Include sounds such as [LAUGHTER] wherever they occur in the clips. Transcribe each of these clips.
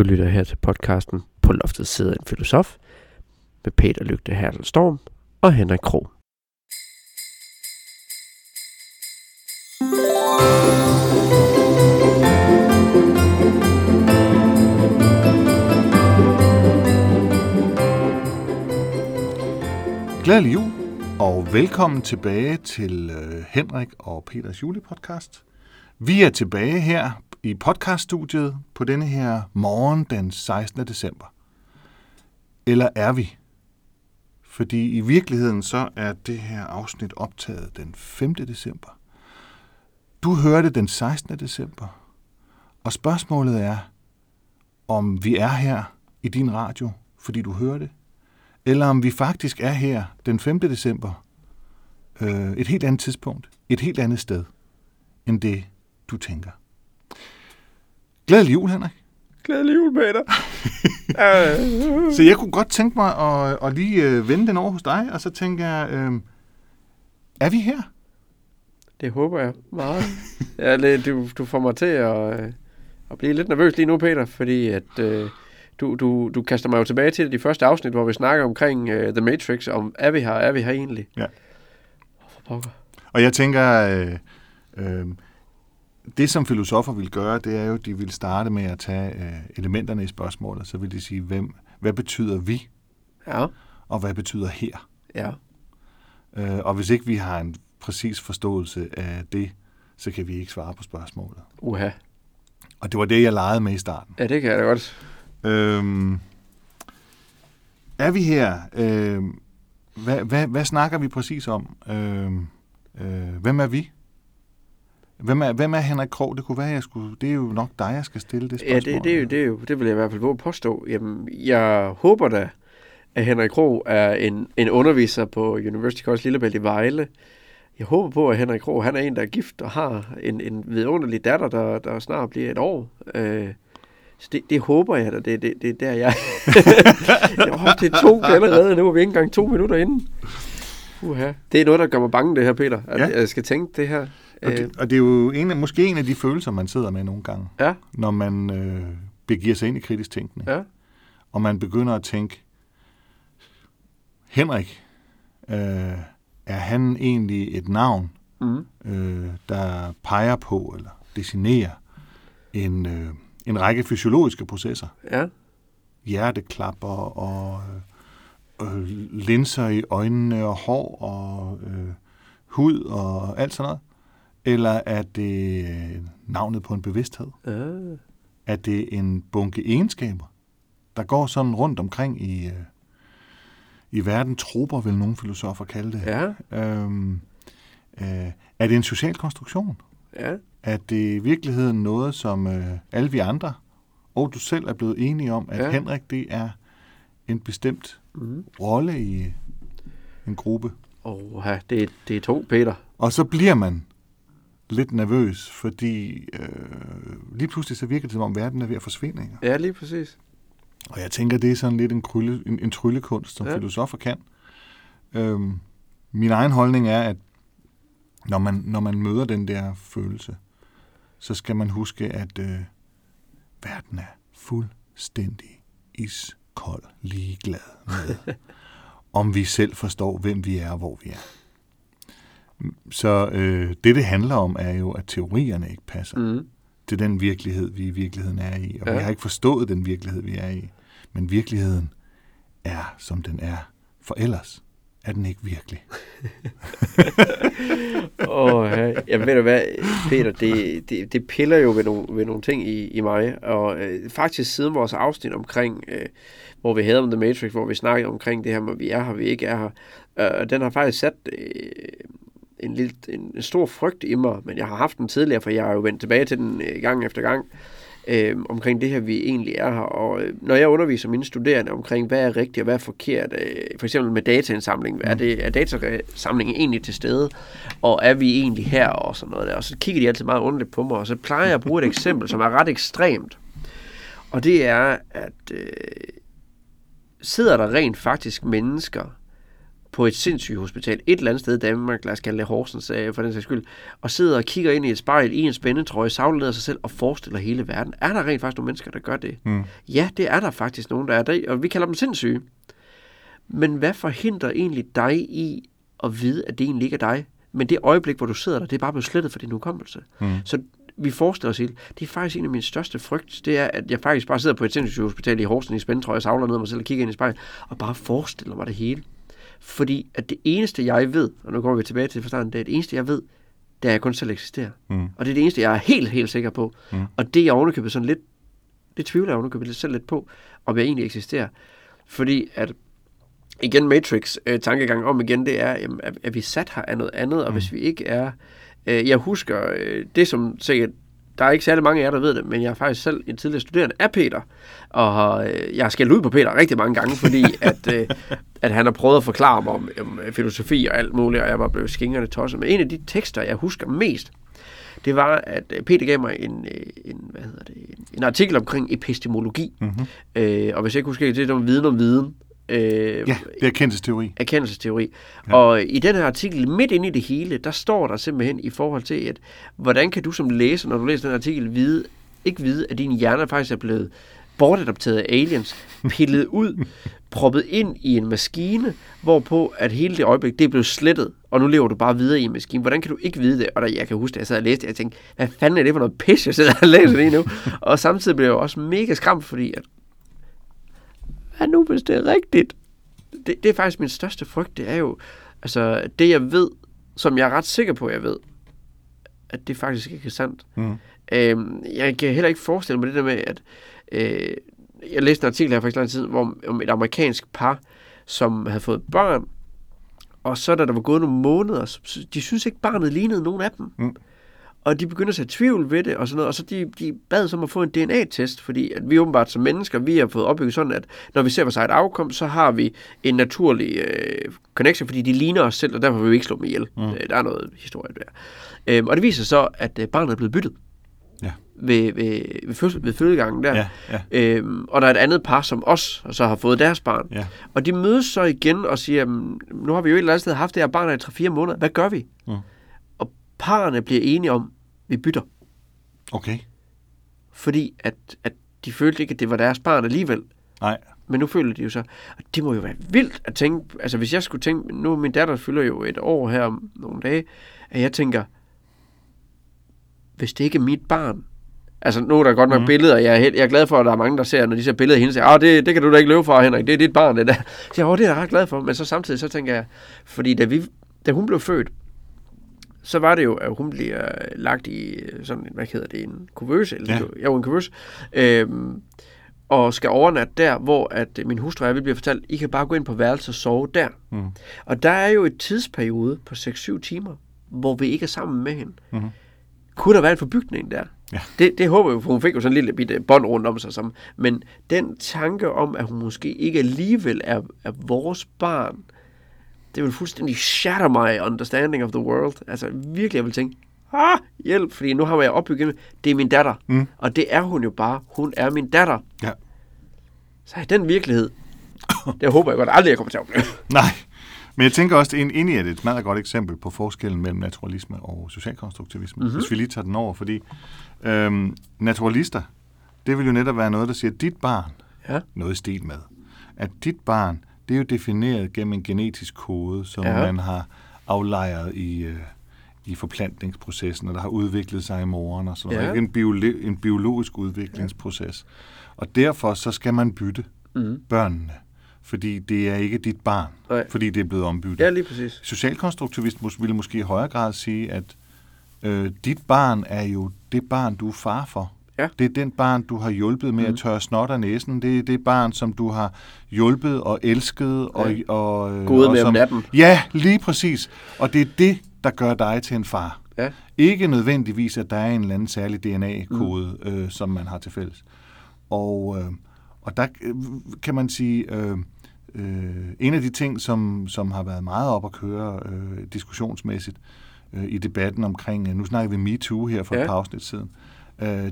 Du lytter her til podcasten På loftet sidder en filosof med Peter Lygte Hertel Storm og Henrik Krog. Glædelig jul, og velkommen tilbage til øh, Henrik og Peters julepodcast. Vi er tilbage her i podcaststudiet på denne her morgen den 16. december. Eller er vi? Fordi i virkeligheden så er det her afsnit optaget den 5. december. Du hørte den 16. december, og spørgsmålet er, om vi er her i din radio, fordi du hører det, eller om vi faktisk er her den 5. december, øh, et helt andet tidspunkt, et helt andet sted, end det, du tænker. Glædelig jul, Henrik. Glædelig jul, Peter. [LAUGHS] Så jeg kunne godt tænke mig at, at lige øh, vende den over hos dig, og så tænker jeg, øh, er vi her? Det håber jeg meget. ja, det, du, du får mig til at, øh, at blive lidt nervøs lige nu, Peter, fordi at... Øh, du, du, du kaster mig jo tilbage til de første afsnit, hvor vi snakker omkring uh, The Matrix, om er vi her, er vi her egentlig? Ja. For pokker. Og jeg tænker, øh, øh, det som filosofer vil gøre, det er jo, at de vil starte med at tage øh, elementerne i spørgsmålet. Så vil de sige, hvem, hvad betyder vi, Ja, og hvad betyder her? ja. Øh, og hvis ikke vi har en præcis forståelse af det, så kan vi ikke svare på spørgsmålet. Uha. Og det var det, jeg legede med i starten. Ja, det kan jeg da godt. Øhm, er vi her? Øhm, hvad, hvad, hvad snakker vi præcis om? Øhm, øh, hvem er vi? Hvem er, hvem er Henrik Krog? Det kunne være, jeg skulle... Det er jo nok dig, jeg skal stille det Ja, spørgsmål. det, det, er jo, det, er jo, det vil jeg i hvert fald våge påstå. Jamen, jeg håber da, at Henrik Krog er en, en underviser på University College Lillebælt i Vejle. Jeg håber på, at Henrik Krog, han er en, der er gift og har en, en vidunderlig datter, der, der snart bliver et år. Øh, så det, det håber jeg da. Det, det, det er der, jeg... [LAUGHS] oh, det er to allerede. Nu er vi ikke engang to minutter inden. Uha. Det er noget, der gør mig bange, det her, Peter. At Ja. jeg skal tænke det her. Og det, og det er jo en, af- måske en af de følelser, man sidder med nogle gange, Ja, når man øh, begiver sig ind i kritisk tænkning. ja. Og man begynder at tænke, Henrik, øh, er han egentlig et navn, Mm. øh, der peger på eller designerer en, øh, en række fysiologiske processer. Ja, Hjerteklapper og øh, øh, linser i øjnene og hår og øh, hud og alt sådan noget. Eller er det øh, navnet på en bevidsthed? ah. Er det en bunke egenskaber, der går sådan rundt omkring i, øh, i verden? Troper vil nogle filosofer kalde det. ja, Øhm, øh, er det en social konstruktion? ja. Er det i virkeligheden noget, som øh, alle vi andre og du selv er blevet enige om, at Ja. Henrik det er en bestemt Mm. rolle i en gruppe? Oh, det, det er to, Peter. Og så bliver man lidt nervøs, fordi øh, lige pludselig så virker det, som om verden er ved at forsvinde. Ikke? Ja, lige præcis. Og jeg tænker, det er sådan lidt en, krølle, en, en tryllekunst, som ja. filosofer kan. Øhm, min egen holdning er, at når man, når man møder den der følelse, så skal man huske, at øh, verden er fuldstændig iskold ligeglad med, [LAUGHS] om vi selv forstår, hvem vi er og hvor vi er. Så øh, det, det handler om, er jo, at teorierne ikke passer Mm. til den virkelighed, vi i virkeligheden er i. Og Ja. vi har ikke forstået den virkelighed, vi er i. Men virkeligheden er, som den er. For ellers er den ikke virkelig. [LAUGHS] Åh, ja. Jamen, ved du hvad, Peter, det, det, det piller jo ved nogle, ved nogle ting i, i mig. Og øh, faktisk siden vores afsnit omkring, øh, hvor vi havde om The Matrix, hvor vi snakkede omkring det her med, vi er her, vi ikke er her, øh, den har faktisk sat øh, en, lille, en, en stor frygt i mig, men jeg har haft den tidligere, for jeg har jo vendt tilbage til den øh, gang efter gang, øh, omkring det her, vi egentlig er her. Og øh, når jeg underviser mine studerende omkring, hvad er rigtigt og hvad er forkert, øh, for eksempel med dataindsamling, er, det, er datasamlingen egentlig til stede, og er vi egentlig her og sådan noget der. Og så kigger de altid meget underligt på mig, og så plejer jeg at bruge et eksempel, som er ret ekstremt. Og det er, at øh, sidder der rent faktisk mennesker på et sindssygt hospital, et eller andet sted i Danmark, lad os kalde det Horsens øh, for den sags skyld, og sidder og kigger ind i et spejl i en spændetrøje, savler af sig selv og forestiller hele verden. Er der rent faktisk nogle mennesker, der gør det? Mm. Ja, det er der faktisk nogen, der er der, og vi kalder dem sindssyge. Men hvad forhindrer egentlig dig i at vide, at det egentlig ikke er dig? Men det øjeblik, hvor du sidder der, det er bare blevet slettet for din hukommelse. Mm. Så vi forestiller os helt, det er faktisk en af mine største frygt, det er, at jeg faktisk bare sidder på et sindssygt hospital i Horsens i spændetrøje, og savler ned af mig selv og kigger ind i spejlet, og bare forestiller mig det hele. Fordi at det eneste, jeg ved, og nu går vi tilbage til forstanden, det er det eneste, jeg ved, det er, at jeg kun selv eksisterer. Mm. Og det er det eneste, jeg er helt, helt sikker på. Mm. Og det er jeg ovenikøbet sådan lidt, det tvivler jeg ovenikøbet selv lidt på, om jeg egentlig eksisterer. Fordi at, igen Matrix-tankegang om igen, det er, jamen, at, at vi sat her af noget andet, og Mm. hvis vi ikke er... Øh, jeg husker øh, det, som sikkert der er ikke særlig mange af jer, der ved det, men jeg er faktisk selv en tidligere studerende af Peter, og øh, jeg har skældt ud på Peter rigtig mange gange, fordi [LAUGHS] at, øh, at han har prøvet at forklare mig om, om øh, filosofi og alt muligt, og jeg var blevet skingerne tosset. Men en af de tekster, jeg husker mest, det var, at øh, Peter gav mig en, øh, en, hvad hedder det, en, en artikel omkring epistemologi, Mm-hmm. øh, og hvis jeg ikke husker det, det er om viden om viden. Øh, Ja, det er erkendelsesteori. erkendelsesteori. Ja. Og i den her artikel, midt inde i det hele, der står der simpelthen i forhold til, at hvordan kan du som læser, når du læser den artikel, vide, ikke vide, at din hjerne faktisk er blevet bortadopteret af aliens, pillet ud, [LAUGHS] proppet ind i en maskine, hvorpå at hele det øjeblik, det er blevet slettet, og nu lever du bare videre i en maskine. Hvordan kan du ikke vide det? Og der, jeg kan huske, at jeg sad og læste det, jeg tænkte, hvad fanden er det for noget pis, jeg sidder og læser lige nu? [LAUGHS] og samtidig blev jeg også mega skræmt, fordi at, hvad nu, hvis det er rigtigt? Det, det er faktisk min største frygt, det er jo, altså det jeg ved, som jeg er ret sikker på, jeg ved, at det faktisk ikke er sandt. Mm. Øhm, jeg kan heller ikke forestille mig det der med, at øh, jeg læste en artikel her for ikke lang tid, hvor, om et amerikansk par, som havde fået børn, og så da der var gået nogle måneder, de synes ikke, barnet lignede nogen af dem. Mm. Og de begynder at sætte tvivl ved det, og sådan noget, og så de, de bad som at få en DNA-test, fordi at vi åbenbart som mennesker, vi har fået opbygget sådan, at når vi ser vores eget afkom, så har vi en naturlig øh, connection, fordi de ligner os selv, og derfor vil vi ikke slå dem ihjel. Mm. Mm. Der er noget historie der. Øhm, og det viser så, at øh, barnet er blevet byttet Ja. ved, ved, ved, fødsel, ved fødegangen der. Ja, ja, Øhm, og der er et andet par som os, og så har fået deres barn. ja. Og de mødes så igen og siger, "Jamen, nu har vi jo et eller andet sted haft det her barn i 3-4 måneder. Hvad gør vi? Mm. Parerne bliver enige om, vi bytter. Okay. Fordi at, at de følte ikke, at det var deres barn alligevel. Nej. Men nu føler de jo så, og det må jo være vildt at tænke, altså hvis jeg skulle tænke, nu min datter fylder jo et år her om nogle dage, at jeg tænker, hvis det ikke er mit barn, altså nu er der godt nok mm. billeder, jeg er, helt, jeg er glad for, at der er mange, der ser, når de ser billeder af hende, siger, ah, det, det kan du da ikke løbe for, Henrik, det er dit barn, det der. Så jeg, åh, det er jeg ret glad for, men så samtidig så tænker jeg, fordi da, vi, da hun blev født, så var det jo, at hun bliver lagt i øh, sådan, en, hvad hedder det, en kuvøse, eller Ja. jo, en kuvøse, øhm, og skal overnatte der, hvor at øh, min hustru og jeg vil blive fortalt, I kan bare gå ind på værelset og sove der. Mm. Og der er jo et tidsperiode på 6-7 timer, hvor vi ikke er sammen med hende. Mhm. Kunne der være en forbygning der? Ja. Det, det håber jeg, for hun fik jo sådan en lille bitte bånd rundt om sig. Som, men den tanke om, at hun måske ikke alligevel er, er vores barn, det vil fuldstændig shatter my understanding of the world. Altså virkelig, jeg vil tænke, ah, hjælp, fordi nu har jeg opbygget, det er min datter. Mm. Og det er hun jo bare. Hun er min datter. Ja. Så i den virkelighed, det håber jeg godt aldrig, jeg kommer til at opleve. [LAUGHS] Nej. Men jeg tænker også, at egentlig er det et meget godt eksempel på forskellen mellem naturalisme og socialkonstruktivisme, mm-hmm. hvis vi lige tager den over, fordi øhm, naturalister, det vil jo netop være noget, der siger, at dit barn, Ja. noget i stil med, at dit barn, det er jo defineret gennem en genetisk kode, som ja. Man har aflejret i, øh, i forplantningsprocessen, og der har udviklet sig i moren og sådan noget. Ja. En, biolo- en biologisk udviklingsproces. Og derfor så skal man bytte Mm. børnene, fordi det er ikke dit barn, Nej. fordi det er blevet ombyttet. Ja, lige præcis. Socialkonstruktivist mås- ville måske i højere grad sige, at øh, dit barn er jo det barn, du er far for. Ja. Det er den barn, du har hjulpet med mm. at tørre snot af næsen. Det er det barn, som du har hjulpet og elsket. Og, Ja. og, øh, Gået og med om som, natten. Ja, lige præcis. Og det er det, der gør dig til en far. Ja. Ikke nødvendigvis, at der er en eller anden særlig DNA-kode, mm. øh, som man har til fælles. Og, øh, og der øh, kan man sige, øh, øh, en af de ting, som, som har været meget op at køre øh, diskussionsmæssigt øh, i debatten omkring, øh, nu snakker vi MeToo her for. Ja. et par afsnit siden, øh,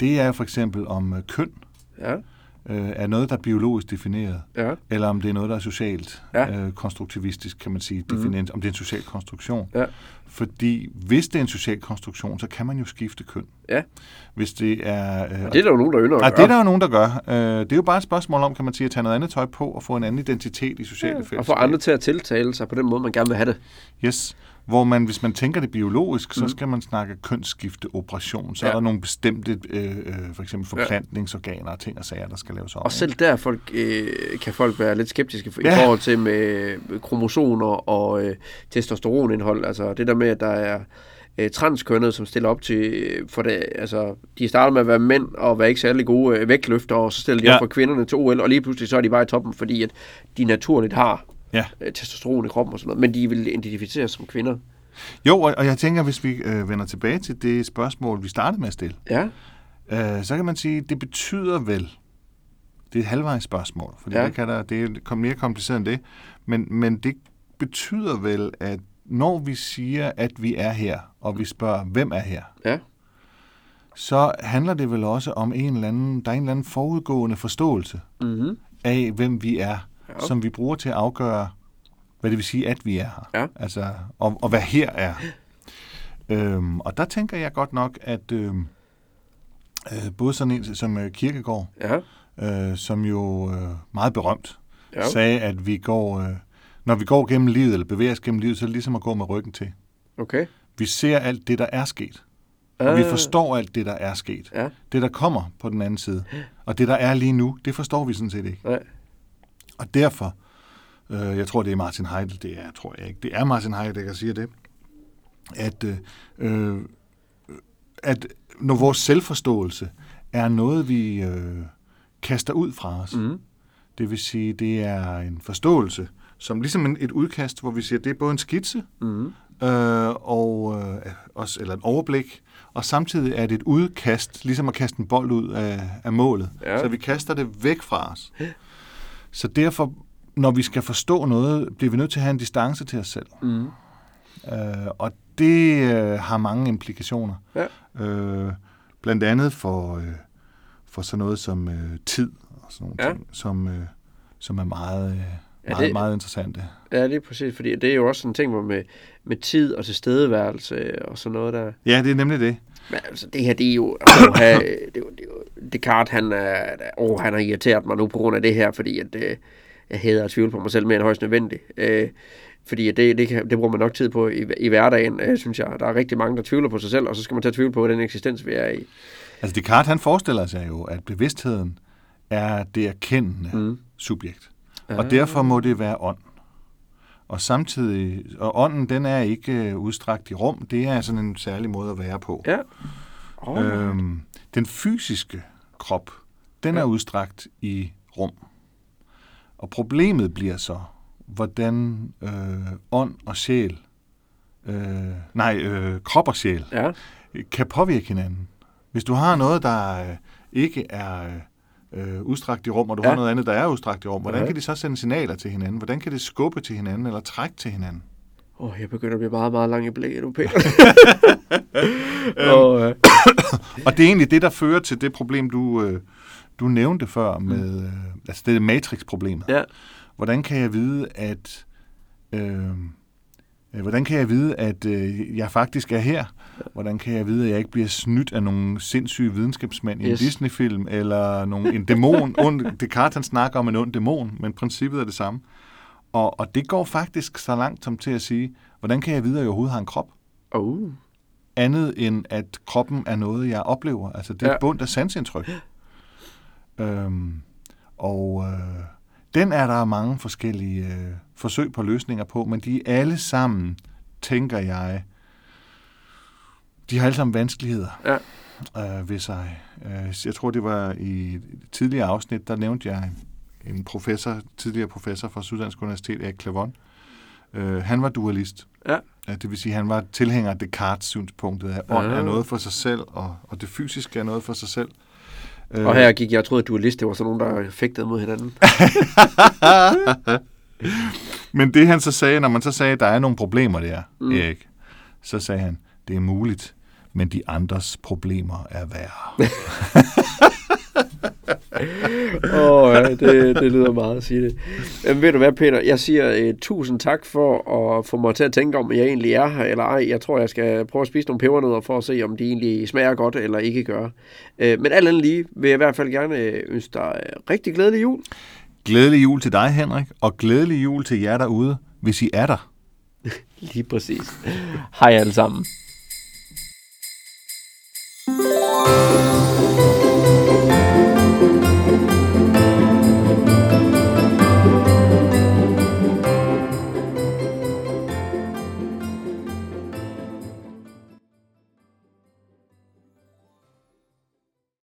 det er for eksempel om øh, køn. Ja. øh, er noget, der er biologisk defineret, Ja. eller om det er noget, der er socialt Ja. øh, konstruktivistisk, kan man sige, defineret, mm. om det er en social konstruktion. Ja. Fordi hvis det er en social konstruktion, så kan man jo skifte køn. Ja. Hvis det er... Øh, Og det er der jo nogen, der ynder at gøre. det er der jo nogen, der gør. Øh, det er jo bare et spørgsmål om, kan man sige, at tage noget andet tøj på og få en anden identitet i sociale ja, fællesskaber. og få andre til at tiltale sig på den måde, man gerne vil have det. Yes. Hvor man, hvis man tænker det biologisk, så Mhm. skal man snakke kønsskifteoperation. Så Ja. er der nogle bestemte, øh, øh, for eksempel forplantningsorganer og ting og sager, der skal laves om. Og selv der folk, øh, kan folk være lidt skeptiske for, Ja. i forhold til med, kromosoner og øh, testosteronindhold. Altså det der med, at der er øh, transkønnet, som stiller op til, øh, for det, altså de starter med at være mænd og være ikke særlig gode øh, vægtløfter, og så stiller de ja. op for kvinderne til OL, og lige pludselig så er de bare i toppen, fordi at de naturligt har Ja. øh, testosteron i kroppen og sådan noget, men de vil identificeres som kvinder. Jo, og, og jeg tænker, hvis vi øh, vender tilbage til det spørgsmål, vi startede med at stille, Ja, øh, så kan man sige, det betyder vel, det er et halvvejs spørgsmål, fordi ja. Det, kan der, det er mere kompliceret end det, men, men det betyder vel, at når vi siger, at vi er her, og vi spørger, hvem er her, ja, så handler det vel også om en eller anden, der er en eller anden forudgående forståelse mm-hmm. af, hvem vi er, ja. Som vi bruger til at afgøre, hvad det vil sige, at vi er her. Ja. Altså, og, og hvad her er. øhm, og der tænker jeg godt nok, at øhm, øh, både sådan en som øh, Kirkegaard, ja, øh, som jo øh, meget berømt, ja. sagde, at vi går, øh, når vi går gennem livet, eller bevæger os gennem livet, så er det ligesom at gå med ryggen til. okay. Vi ser alt det, der er sket. Og vi forstår alt det, der er sket. Ja, Det, der kommer på den anden side. Og det, der er lige nu, det forstår vi sådan set ikke. nej. Og derfor, øh, jeg tror, det er Martin Heidel, det er, tror jeg ikke, det er Martin Heidel, der siger det, at, øh, øh, at når vores selvforståelse er noget, vi øh, kaster ud fra os, Mm. det vil sige, det er en forståelse, som ligesom en, et udkast, hvor vi siger, det er både en skitse, Mm. øh, og, øh, også, eller en overblik, og samtidig er det et udkast, ligesom at kaste en bold ud af, af målet. Ja. Så vi kaster det væk fra os. Så derfor, når vi skal forstå noget, bliver vi nødt til at have en distance til os selv. Mm. Øh, og det øh, har mange implikationer. Ja. Øh, blandt andet for, øh, for sådan noget som øh, tid og sådan nogle Ja. ting, som, øh, som er meget, øh, Ja, meget, det- meget interessante. Ja, er præcis, fordi det er jo også sådan en ting, hvor med, med tid og tilstedeværelse og sådan noget der. Ja, det er nemlig det. Men altså, det her, det er jo, altså, [COUGHS] det er jo, det er jo Descartes, han, er, oh, han har irriteret mig nu på grund af det her, fordi at, øh, jeg hader at tvivle på mig selv mere end højst nødvendigt. Øh, fordi det, det, kan, det bruger man nok tid på i, i hverdagen, øh, synes jeg. Der er rigtig mange, der tvivler på sig selv, og så skal man tage tvivl på den eksistens, vi er i. Altså Descartes, han forestiller sig jo, at bevidstheden er det erkendende mm. subjekt. Og derfor må det være ånd. Og samtidig, og ånden, den er ikke øh, udstrakt i rum, det er sådan en særlig måde at være på. Ja. Oh. Øhm, den fysiske krop, den er udstrakt i rum. Og problemet bliver så, hvordan øh, ånd og sjæl, øh, nej, øh, krop og sjæl, Ja. kan påvirke hinanden. Hvis du har noget, der øh, ikke er øh, udstrakt i rum, og du ja. Har noget andet, der er udstrakt i rum, hvordan Ja. kan de så sende signaler til hinanden? Hvordan kan det skubbe til hinanden, eller trække til hinanden? Åh, oh, jeg begynder at blive meget, meget lang i blækket nu, Peter. og, øh, Og det er egentlig det, der fører til det problem, du, øh, du nævnte før, med, øh, altså det matrix-problemet. ja. Hvordan kan jeg vide, at øh, øh, hvordan kan jeg vide, at øh, jeg faktisk er her? Hvordan kan jeg vide, at jeg ikke bliver snydt af nogle sindssyge videnskabsmænd i en Yes. Disney-film, eller nogle, en dæmon? [LAUGHS] ond, Descartes han snakker om en ond dæmon, men princippet er det samme. Og, og det går faktisk så langt som til at sige, hvordan kan jeg vide, at jeg overhovedet har en krop? Oh. andet end at kroppen er noget, jeg oplever. Altså det er ja. Ja. bund af sansindtryk. [GASPS] Øhm, og øh, den er der mange forskellige øh, forsøg på løsninger på, men de er alle sammen, tænker jeg, de har alle sammen vanskeligheder Ja. øh, ved sig. Øh, jeg tror, det var i et tidligere afsnit, der nævnte jeg en professor, tidligere professor fra Syddansk Universitet, Erik Clavon. Øh, han var dualist. Ja. Ja, det vil sige, at han var tilhænger af Descartes-synspunktet, at ånd er Ah. noget for sig selv, og, og det fysiske er noget for sig selv. Øh, Og her gik jeg og troede, at dualist, det var sådan nogen, der fægtede mod hinanden. [LAUGHS] Men det han så sagde, når man så sagde, at der er nogle problemer der. Mm. Erik, så sagde han, det er muligt, men de andres problemer er værre. [LAUGHS] Åh, ja, det, det lyder meget at sige det. Men ved du hvad, Peter? Jeg siger uh, tusind tak for at få mig til at tænke om, jeg egentlig er her eller ej. Jeg tror, jeg skal prøve at spise nogle pebernødder for at se, om de egentlig smager godt eller ikke gør. Uh, men alt andet lige vil jeg i hvert fald gerne ønske dig rigtig glædelig jul. Glædelig jul til dig, Henrik, og glædelig jul til jer derude, hvis I er der. [LAUGHS] Lige præcis. Hej alle sammen. oh